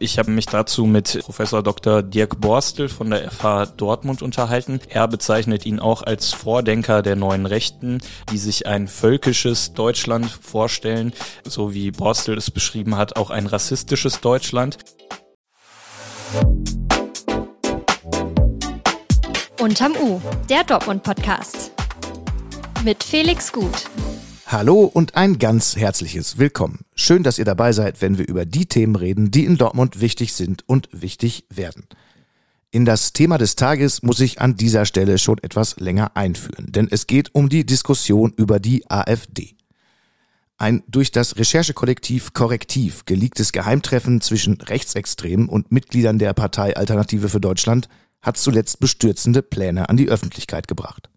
Ich habe mich dazu mit Professor Dr. Dirk Borstel von der FH Dortmund unterhalten. Er bezeichnet ihn auch als Vordenker der neuen Rechten, die sich ein völkisches Deutschland vorstellen, so wie Borstel es beschrieben hat, auch ein rassistisches Deutschland. Unterm U, der Dortmund-Podcast. Mit Felix Gut. Hallo und ein ganz herzliches Willkommen. Schön, dass ihr dabei seid, wenn wir über die Themen reden, die in Dortmund wichtig sind und wichtig werden. In das Thema des Tages muss ich an dieser Stelle schon etwas länger einführen, denn es geht um die Diskussion über die AfD. Ein durch das Recherchekollektiv Korrektiv geleaktes Geheimtreffen zwischen Rechtsextremen und Mitgliedern der Partei Alternative für Deutschland hat zuletzt bestürzende Pläne an die Öffentlichkeit gebracht.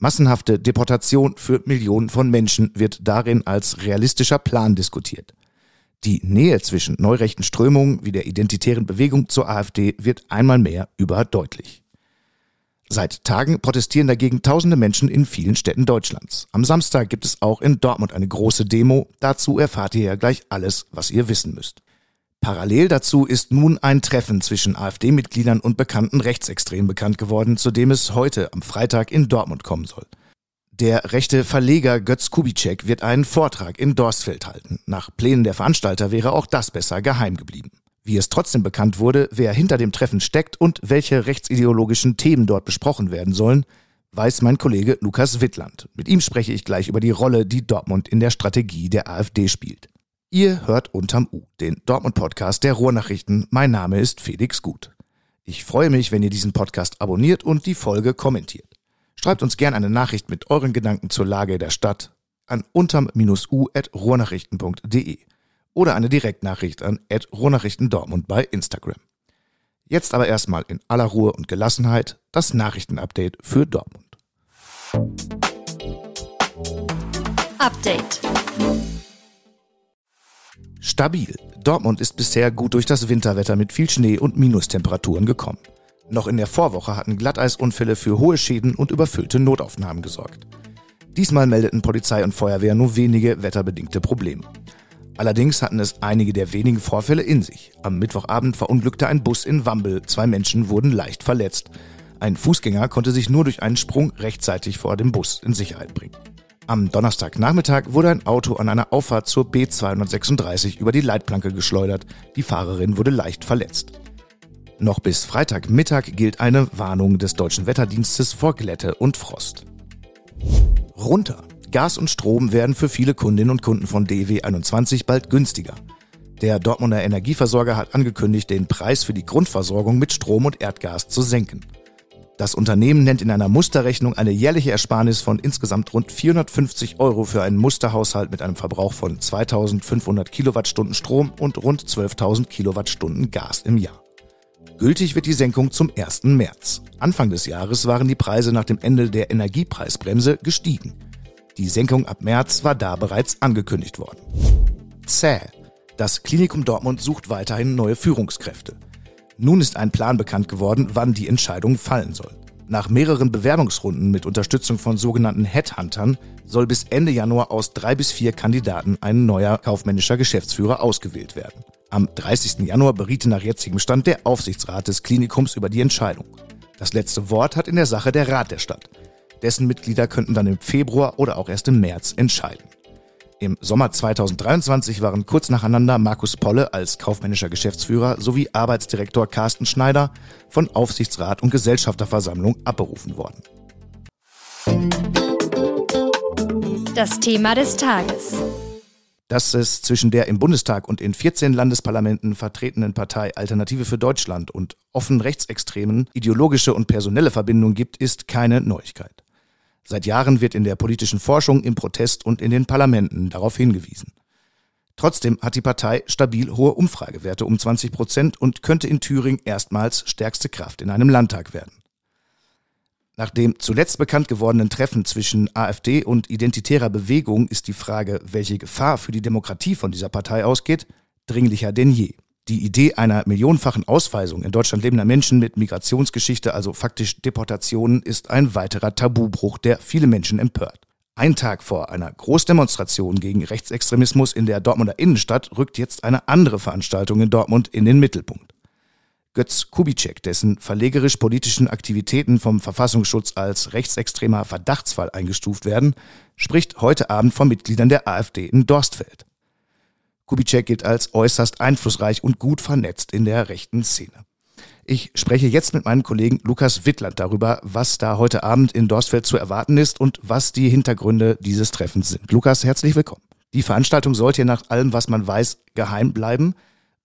Massenhafte Deportation für Millionen von Menschen wird darin als realistischer Plan diskutiert. Die Nähe zwischen neurechten Strömungen wie der identitären Bewegung zur AfD wird einmal mehr überdeutlich. Seit Tagen protestieren dagegen tausende Menschen in vielen Städten Deutschlands. Am Samstag gibt es auch in Dortmund eine große Demo. Dazu erfahrt ihr ja gleich alles, was ihr wissen müsst. Parallel dazu ist nun ein Treffen zwischen AfD-Mitgliedern und bekannten Rechtsextremen bekannt geworden, zu dem es heute am Freitag in Dortmund kommen soll. Der rechte Verleger Götz Kubitschek wird einen Vortrag in Dorstfeld halten. Nach Plänen der Veranstalter wäre auch das besser geheim geblieben. Wie es trotzdem bekannt wurde, wer hinter dem Treffen steckt und welche rechtsideologischen Themen dort besprochen werden sollen, weiß mein Kollege Lukas Wittland. Mit ihm spreche ich gleich über die Rolle, die Dortmund in der Strategie der AfD spielt. Ihr hört unterm U, den Dortmund-Podcast der Ruhrnachrichten. Mein Name ist Felix Gut. Ich freue mich, wenn ihr diesen Podcast abonniert und die Folge kommentiert. Schreibt uns gerne eine Nachricht mit euren Gedanken zur Lage der Stadt an unterm-u.ruhrnachrichten.de oder eine Direktnachricht an Dortmund bei Instagram. Jetzt aber erstmal in aller Ruhe und Gelassenheit das Nachrichtenupdate für Dortmund. Update. Stabil. Dortmund ist bisher gut durch das Winterwetter mit viel Schnee und Minustemperaturen gekommen. Noch in der Vorwoche hatten Glatteisunfälle für hohe Schäden und überfüllte Notaufnahmen gesorgt. Diesmal meldeten Polizei und Feuerwehr nur wenige wetterbedingte Probleme. Allerdings hatten es einige der wenigen Vorfälle in sich. Am Mittwochabend verunglückte ein Bus in Wambel, zwei Menschen wurden leicht verletzt. Ein Fußgänger konnte sich nur durch einen Sprung rechtzeitig vor dem Bus in Sicherheit bringen. Am Donnerstagnachmittag wurde ein Auto an einer Auffahrt zur B236 über die Leitplanke geschleudert. Die Fahrerin wurde leicht verletzt. Noch bis Freitagmittag gilt eine Warnung des Deutschen Wetterdienstes vor Glätte und Frost. Runter. Gas und Strom werden für viele Kundinnen und Kunden von DW21 bald günstiger. Der Dortmunder Energieversorger hat angekündigt, den Preis für die Grundversorgung mit Strom und Erdgas zu senken. Das Unternehmen nennt in einer Musterrechnung eine jährliche Ersparnis von insgesamt rund 450 Euro für einen Musterhaushalt mit einem Verbrauch von 2500 Kilowattstunden Strom und rund 12.000 Kilowattstunden Gas im Jahr. Gültig wird die Senkung zum 1. März. Anfang des Jahres waren die Preise nach dem Ende der Energiepreisbremse gestiegen. Die Senkung ab März war da bereits angekündigt worden. Zäh. Das Klinikum Dortmund sucht weiterhin neue Führungskräfte. Nun ist ein Plan bekannt geworden, wann die Entscheidung fallen soll. Nach mehreren Bewerbungsrunden mit Unterstützung von sogenannten Headhuntern soll bis Ende Januar aus drei bis vier Kandidaten ein neuer kaufmännischer Geschäftsführer ausgewählt werden. Am 30. Januar beriete nach jetzigem Stand der Aufsichtsrat des Klinikums über die Entscheidung. Das letzte Wort hat in der Sache der Rat der Stadt. Dessen Mitglieder könnten dann im Februar oder auch erst im März entscheiden. Im Sommer 2023 waren kurz nacheinander Markus Polle als kaufmännischer Geschäftsführer sowie Arbeitsdirektor Carsten Schneider von Aufsichtsrat und Gesellschafterversammlung abberufen worden. Das Thema des Tages. Dass es zwischen der im Bundestag und in 14 Landesparlamenten vertretenen Partei Alternative für Deutschland und offen rechtsextremen ideologische und personelle Verbindungen gibt, ist keine Neuigkeit. Seit Jahren wird in der politischen Forschung, im Protest und in den Parlamenten darauf hingewiesen. Trotzdem hat die Partei stabil hohe Umfragewerte um 20 Prozent und könnte in Thüringen erstmals stärkste Kraft in einem Landtag werden. Nach dem zuletzt bekannt gewordenen Treffen zwischen AfD und identitärer Bewegung ist die Frage, welche Gefahr für die Demokratie von dieser Partei ausgeht, dringlicher denn je. Die Idee einer millionenfachen Ausweisung in Deutschland lebender Menschen mit Migrationsgeschichte, also faktisch Deportationen, ist ein weiterer Tabubruch, der viele Menschen empört. Ein Tag vor einer Großdemonstration gegen Rechtsextremismus in der Dortmunder Innenstadt rückt jetzt eine andere Veranstaltung in Dortmund in den Mittelpunkt. Götz Kubitschek, dessen verlegerisch-politischen Aktivitäten vom Verfassungsschutz als rechtsextremer Verdachtsfall eingestuft werden, spricht heute Abend von Mitgliedern der AfD in Dorstfeld. Kubitschek gilt als äußerst einflussreich und gut vernetzt in der rechten Szene. Ich spreche jetzt mit meinem Kollegen Lukas Wittland darüber, was da heute Abend in Dorstfeld zu erwarten ist und was die Hintergründe dieses Treffens sind. Lukas, herzlich willkommen. Die Veranstaltung sollte nach allem, was man weiß, geheim bleiben.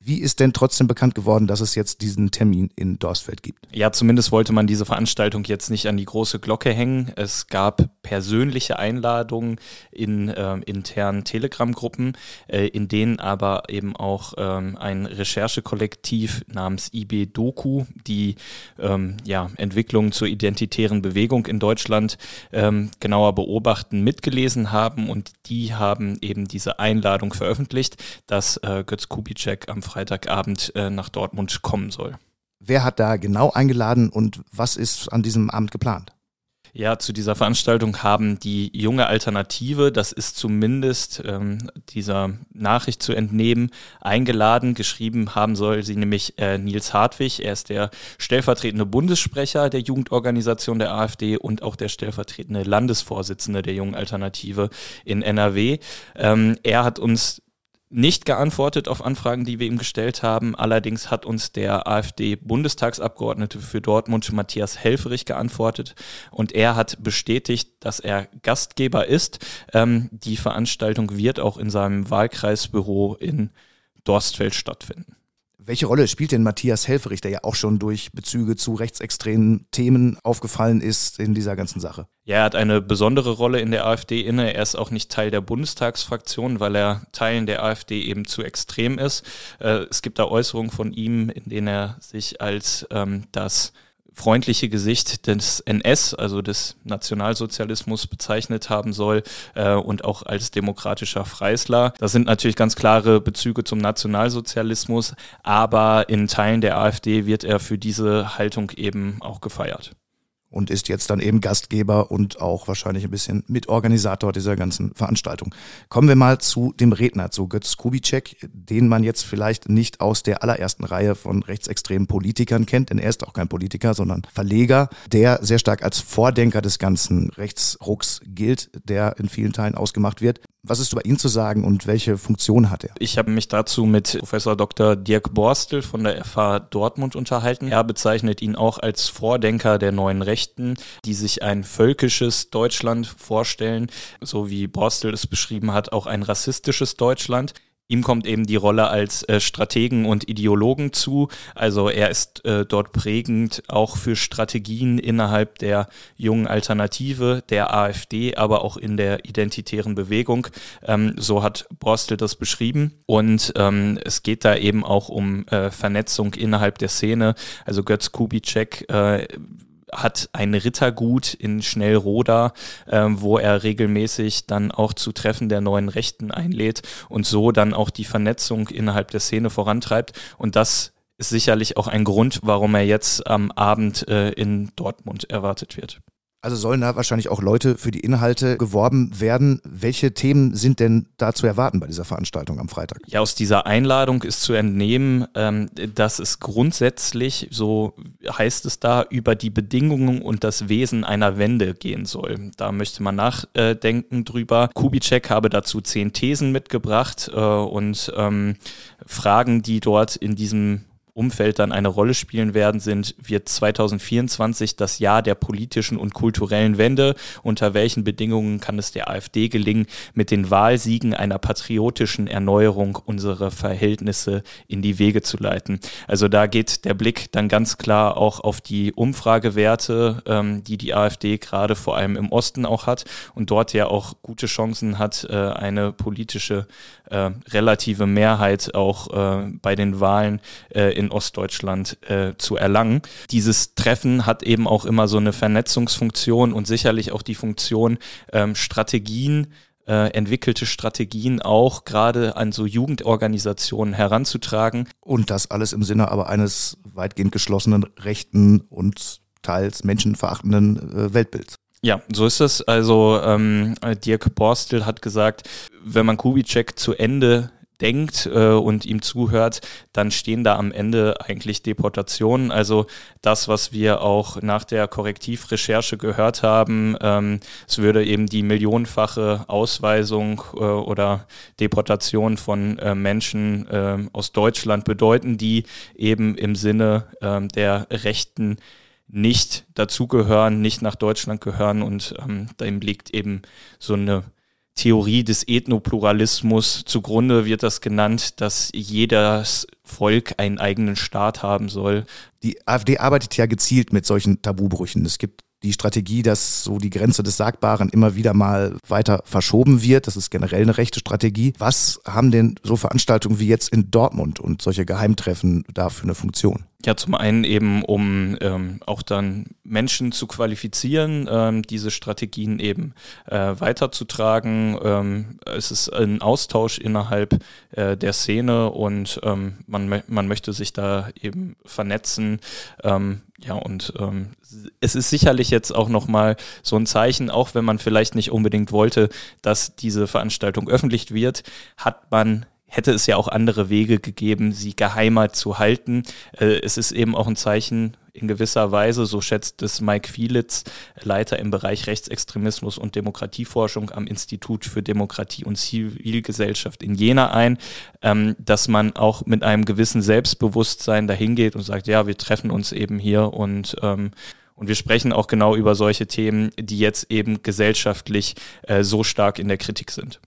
Wie ist denn trotzdem bekannt geworden, dass es jetzt diesen Termin in Dorstfeld gibt? Ja, zumindest wollte man diese Veranstaltung jetzt nicht an die große Glocke hängen. Es gab persönliche Einladungen in äh, internen Telegram-Gruppen, äh, in denen aber eben auch ähm, ein Recherchekollektiv namens IB Doku, die ähm, ja, Entwicklungen zur identitären Bewegung in Deutschland ähm, genauer beobachten, mitgelesen haben und die haben eben diese Einladung veröffentlicht, dass äh, Götz Kubitschek am Freitagabend äh, nach Dortmund kommen soll. Wer hat da genau eingeladen und was ist an diesem Abend geplant? Ja, zu dieser Veranstaltung haben die junge Alternative, das ist zumindest ähm, dieser Nachricht zu entnehmen, eingeladen. Geschrieben haben soll sie nämlich äh, Nils Hartwig. Er ist der stellvertretende Bundessprecher der Jugendorganisation der AfD und auch der stellvertretende Landesvorsitzende der jungen Alternative in NRW. Ähm, er hat uns nicht geantwortet auf Anfragen, die wir ihm gestellt haben. Allerdings hat uns der AfD-Bundestagsabgeordnete für Dortmund, Matthias Helferich, geantwortet und er hat bestätigt, dass er Gastgeber ist. Ähm, die Veranstaltung wird auch in seinem Wahlkreisbüro in Dorstfeld stattfinden. Welche Rolle spielt denn Matthias Helferich, der ja auch schon durch Bezüge zu rechtsextremen Themen aufgefallen ist in dieser ganzen Sache? Ja, er hat eine besondere Rolle in der AfD inne. Er ist auch nicht Teil der Bundestagsfraktion, weil er Teilen der AfD eben zu extrem ist. Äh, es gibt da Äußerungen von ihm, in denen er sich als ähm, das freundliche Gesicht des NS, also des Nationalsozialismus, bezeichnet haben soll äh, und auch als demokratischer Freisler. Das sind natürlich ganz klare Bezüge zum Nationalsozialismus, aber in Teilen der AfD wird er für diese Haltung eben auch gefeiert und ist jetzt dann eben Gastgeber und auch wahrscheinlich ein bisschen Mitorganisator dieser ganzen Veranstaltung. Kommen wir mal zu dem Redner, zu Götz Kubitschek, den man jetzt vielleicht nicht aus der allerersten Reihe von rechtsextremen Politikern kennt, denn er ist auch kein Politiker, sondern Verleger, der sehr stark als Vordenker des ganzen Rechtsrucks gilt, der in vielen Teilen ausgemacht wird. Was ist über ihn zu sagen und welche Funktion hat er? Ich habe mich dazu mit Professor Dr. Dirk Borstel von der FH Dortmund unterhalten. Er bezeichnet ihn auch als Vordenker der neuen Rechten, die sich ein völkisches Deutschland vorstellen, so wie Borstel es beschrieben hat, auch ein rassistisches Deutschland. Ihm kommt eben die Rolle als äh, Strategen und Ideologen zu. Also er ist äh, dort prägend auch für Strategien innerhalb der jungen Alternative, der AfD, aber auch in der identitären Bewegung. Ähm, so hat Borstel das beschrieben. Und ähm, es geht da eben auch um äh, Vernetzung innerhalb der Szene. Also Götz Kubitschek äh, hat ein Rittergut in Schnellroda, äh, wo er regelmäßig dann auch zu Treffen der neuen Rechten einlädt und so dann auch die Vernetzung innerhalb der Szene vorantreibt. Und das ist sicherlich auch ein Grund, warum er jetzt am Abend äh, in Dortmund erwartet wird. Also sollen da wahrscheinlich auch Leute für die Inhalte geworben werden. Welche Themen sind denn da zu erwarten bei dieser Veranstaltung am Freitag? Ja, aus dieser Einladung ist zu entnehmen, ähm, dass es grundsätzlich, so heißt es da, über die Bedingungen und das Wesen einer Wende gehen soll. Da möchte man nachdenken drüber. Kubitschek habe dazu zehn Thesen mitgebracht äh, und ähm, Fragen, die dort in diesem Umfeld dann eine Rolle spielen werden, sind, wird 2024 das Jahr der politischen und kulturellen Wende? Unter welchen Bedingungen kann es der AfD gelingen, mit den Wahlsiegen einer patriotischen Erneuerung unsere Verhältnisse in die Wege zu leiten? Also da geht der Blick dann ganz klar auch auf die Umfragewerte, ähm, die die AfD gerade vor allem im Osten auch hat und dort ja auch gute Chancen hat, äh, eine politische äh, relative Mehrheit auch äh, bei den Wahlen äh, in Ostdeutschland äh, zu erlangen. Dieses Treffen hat eben auch immer so eine Vernetzungsfunktion und sicherlich auch die Funktion, ähm, Strategien äh, entwickelte Strategien auch gerade an so Jugendorganisationen heranzutragen. Und das alles im Sinne aber eines weitgehend geschlossenen rechten und teils menschenverachtenden äh, Weltbilds. Ja, so ist es. Also ähm, Dirk Borstel hat gesagt, wenn man Kubitschek zu Ende denkt äh, und ihm zuhört, dann stehen da am Ende eigentlich Deportationen. Also das, was wir auch nach der Korrektivrecherche gehört haben, ähm, es würde eben die millionenfache Ausweisung äh, oder Deportation von äh, Menschen äh, aus Deutschland bedeuten, die eben im Sinne äh, der Rechten nicht dazugehören, nicht nach Deutschland gehören und ähm, dem liegt eben so eine Theorie des Ethnopluralismus zugrunde wird das genannt, dass jedes Volk einen eigenen Staat haben soll. Die AfD arbeitet ja gezielt mit solchen Tabubrüchen. Es gibt die Strategie, dass so die Grenze des Sagbaren immer wieder mal weiter verschoben wird. Das ist generell eine rechte Strategie. Was haben denn so Veranstaltungen wie jetzt in Dortmund und solche Geheimtreffen da für eine Funktion? Ja, zum einen eben, um ähm, auch dann Menschen zu qualifizieren, ähm, diese Strategien eben äh, weiterzutragen. Ähm, es ist ein Austausch innerhalb äh, der Szene und ähm, man, man möchte sich da eben vernetzen. Ähm, ja, und ähm, es ist sicherlich jetzt auch nochmal so ein Zeichen, auch wenn man vielleicht nicht unbedingt wollte, dass diese Veranstaltung öffentlich wird, hat man hätte es ja auch andere Wege gegeben, sie geheimer zu halten. Äh, es ist eben auch ein Zeichen in gewisser Weise, so schätzt es Mike Fielitz, Leiter im Bereich Rechtsextremismus und Demokratieforschung am Institut für Demokratie und Zivilgesellschaft in Jena ein, ähm, dass man auch mit einem gewissen Selbstbewusstsein dahingeht und sagt, ja, wir treffen uns eben hier und ähm, und wir sprechen auch genau über solche Themen, die jetzt eben gesellschaftlich äh, so stark in der Kritik sind.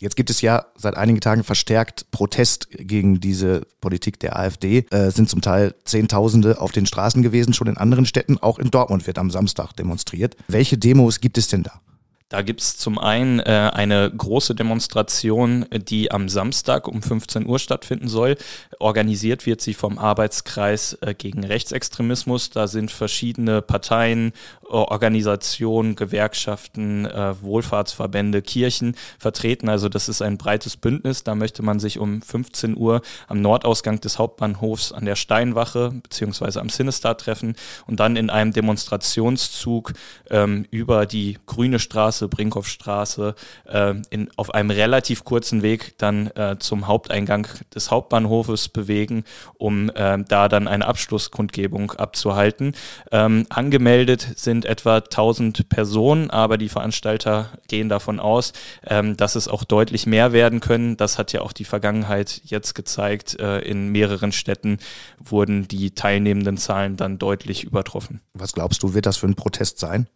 Jetzt gibt es ja seit einigen Tagen verstärkt Protest gegen diese Politik der AfD. Äh, sind zum Teil Zehntausende auf den Straßen gewesen, schon in anderen Städten. Auch in Dortmund wird am Samstag demonstriert. Welche Demos gibt es denn da? Da gibt es zum einen äh, eine große Demonstration, die am Samstag um 15 Uhr stattfinden soll. Organisiert wird sie vom Arbeitskreis äh, gegen Rechtsextremismus. Da sind verschiedene Parteien, Organisationen, Gewerkschaften, äh, Wohlfahrtsverbände, Kirchen vertreten. Also das ist ein breites Bündnis. Da möchte man sich um 15 Uhr am Nordausgang des Hauptbahnhofs an der Steinwache beziehungsweise am Sinister treffen und dann in einem Demonstrationszug ähm, über die Grüne Straße Straße, Brinkhoffstraße, äh, in, auf einem relativ kurzen Weg dann äh, zum Haupteingang des Hauptbahnhofes bewegen, um äh, da dann eine Abschlusskundgebung abzuhalten. Ähm, angemeldet sind etwa 1000 Personen, aber die Veranstalter gehen davon aus, ähm, dass es auch deutlich mehr werden können. Das hat ja auch die Vergangenheit jetzt gezeigt. Äh, in mehreren Städten wurden die teilnehmenden Zahlen dann deutlich übertroffen. Was glaubst du, wird das für ein Protest sein?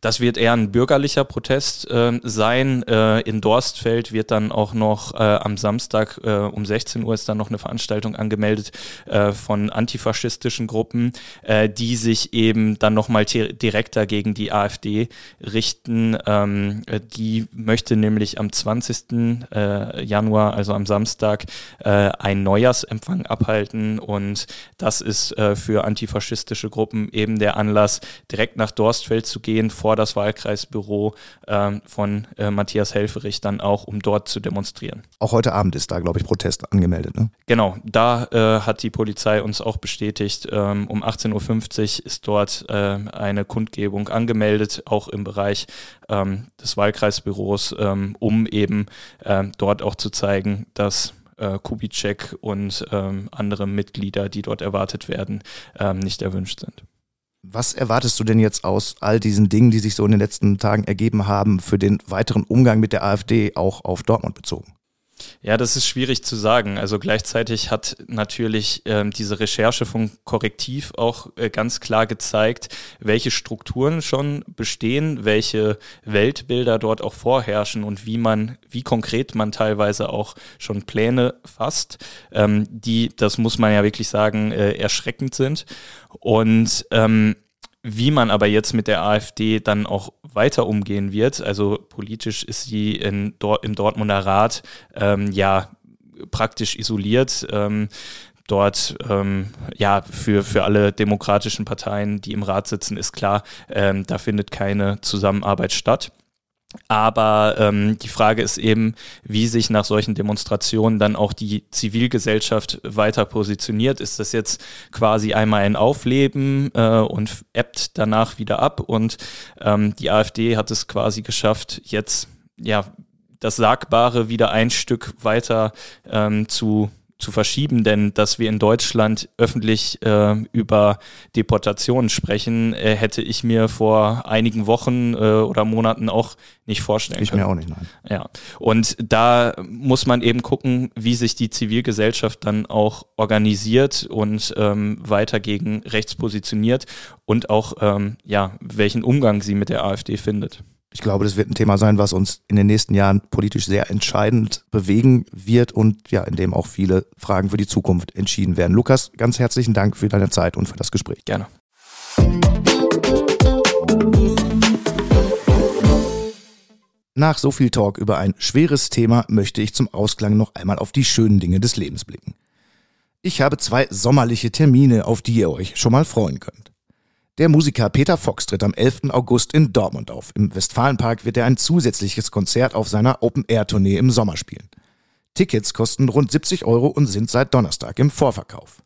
Das wird eher ein bürgerlicher Protest äh, sein. Äh, in Dorstfeld wird dann auch noch äh, am Samstag äh, um 16 Uhr ist dann noch eine Veranstaltung angemeldet äh, von antifaschistischen Gruppen, äh, die sich eben dann nochmal direkter gegen die AfD richten. Ähm, die möchte nämlich am 20. Januar, also am Samstag, einen Neujahrsempfang abhalten und das ist für antifaschistische Gruppen eben der Anlass, direkt nach Dorstfeld zu gehen, vor das Wahlkreisbüro ähm, von äh, Matthias Helferich dann auch, um dort zu demonstrieren. Auch heute Abend ist da, glaube ich, Protest angemeldet. Ne? Genau, da äh, hat die Polizei uns auch bestätigt, ähm, um 18.50 Uhr ist dort äh, eine Kundgebung angemeldet, auch im Bereich ähm, des Wahlkreisbüros, ähm, um eben ähm, dort auch zu zeigen, dass äh, Kubitschek und ähm, andere Mitglieder, die dort erwartet werden, ähm, nicht erwünscht sind. Was erwartest du denn jetzt aus all diesen Dingen, die sich so in den letzten Tagen ergeben haben, für den weiteren Umgang mit der AfD auch auf Dortmund bezogen? Ja, das ist schwierig zu sagen. Also gleichzeitig hat natürlich ähm, diese Recherche von Korrektiv auch äh, ganz klar gezeigt, welche Strukturen schon bestehen, welche Weltbilder dort auch vorherrschen und wie man, wie konkret man teilweise auch schon Pläne fasst, ähm, die, das muss man ja wirklich sagen, äh, erschreckend sind. Und ähm, wie man aber jetzt mit der AfD dann auch weiter umgehen wird, also politisch ist sie in, im Dortmunder Rat ähm, ja praktisch isoliert. Ähm, dort ähm, ja für, für alle demokratischen Parteien, die im Rat sitzen, ist klar, ähm, da findet keine Zusammenarbeit statt. Aber ähm, die Frage ist eben, wie sich nach solchen Demonstrationen dann auch die Zivilgesellschaft weiter positioniert. Ist das jetzt quasi einmal ein Aufleben äh, und ebbt danach wieder ab? Und ähm, die AfD hat es quasi geschafft, jetzt ja das Sagbare wieder ein Stück weiter ähm, zu zu verschieben, denn dass wir in Deutschland öffentlich äh, über Deportationen sprechen, äh, hätte ich mir vor einigen Wochen äh, oder Monaten auch nicht vorstellen ich können. Ich mir auch nicht, nein. Ja, und da muss man eben gucken, wie sich die Zivilgesellschaft dann auch organisiert und ähm, weiter gegen rechts positioniert und auch ähm, ja, welchen Umgang sie mit der AfD findet. Ich glaube, das wird ein Thema sein, was uns in den nächsten Jahren politisch sehr entscheidend bewegen wird und ja, in dem auch viele Fragen für die Zukunft entschieden werden. Lukas, ganz herzlichen Dank für deine Zeit und für das Gespräch. Gerne. Nach so viel Talk über ein schweres Thema möchte ich zum Ausklang noch einmal auf die schönen Dinge des Lebens blicken. Ich habe zwei sommerliche Termine, auf die ihr euch schon mal freuen könnt. Der Musiker Peter Fox tritt am 11. August in Dortmund auf. Im Westfalenpark wird er ein zusätzliches Konzert auf seiner Open-Air-Tournee im Sommer spielen. Tickets kosten rund 70 Euro und sind seit Donnerstag im Vorverkauf.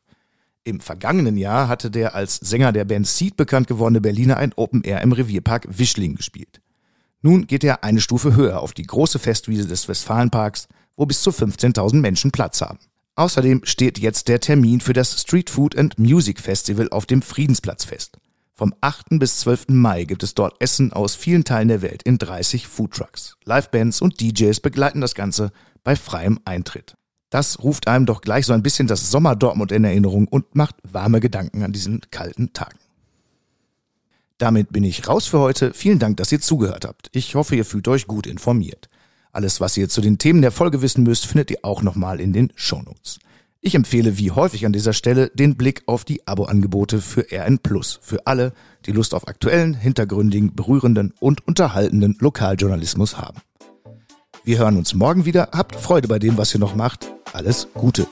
Im vergangenen Jahr hatte der als Sänger der Band Seed bekannt gewordene Berliner ein Open Air im Revierpark Wischling gespielt. Nun geht er eine Stufe höher auf die große Festwiese des Westfalenparks, wo bis zu 15.000 Menschen Platz haben. Außerdem steht jetzt der Termin für das Street Food and Music Festival auf dem Friedensplatz fest. Vom 8. bis 12. Mai gibt es dort Essen aus vielen Teilen der Welt in 30 Foodtrucks. Livebands und DJs begleiten das Ganze bei freiem Eintritt. Das ruft einem doch gleich so ein bisschen das Sommer Dortmund in Erinnerung und macht warme Gedanken an diesen kalten Tagen. Damit bin ich raus für heute. Vielen Dank, dass ihr zugehört habt. Ich hoffe, ihr fühlt euch gut informiert. Alles, was ihr zu den Themen der Folge wissen müsst, findet ihr auch nochmal in den Shownotes. Ich empfehle wie häufig an dieser Stelle den Blick auf die Abo-Angebote für RN Plus. Für alle, die Lust auf aktuellen, hintergründigen, berührenden und unterhaltenden Lokaljournalismus haben. Wir hören uns morgen wieder. Habt Freude bei dem, was ihr noch macht. Alles Gute.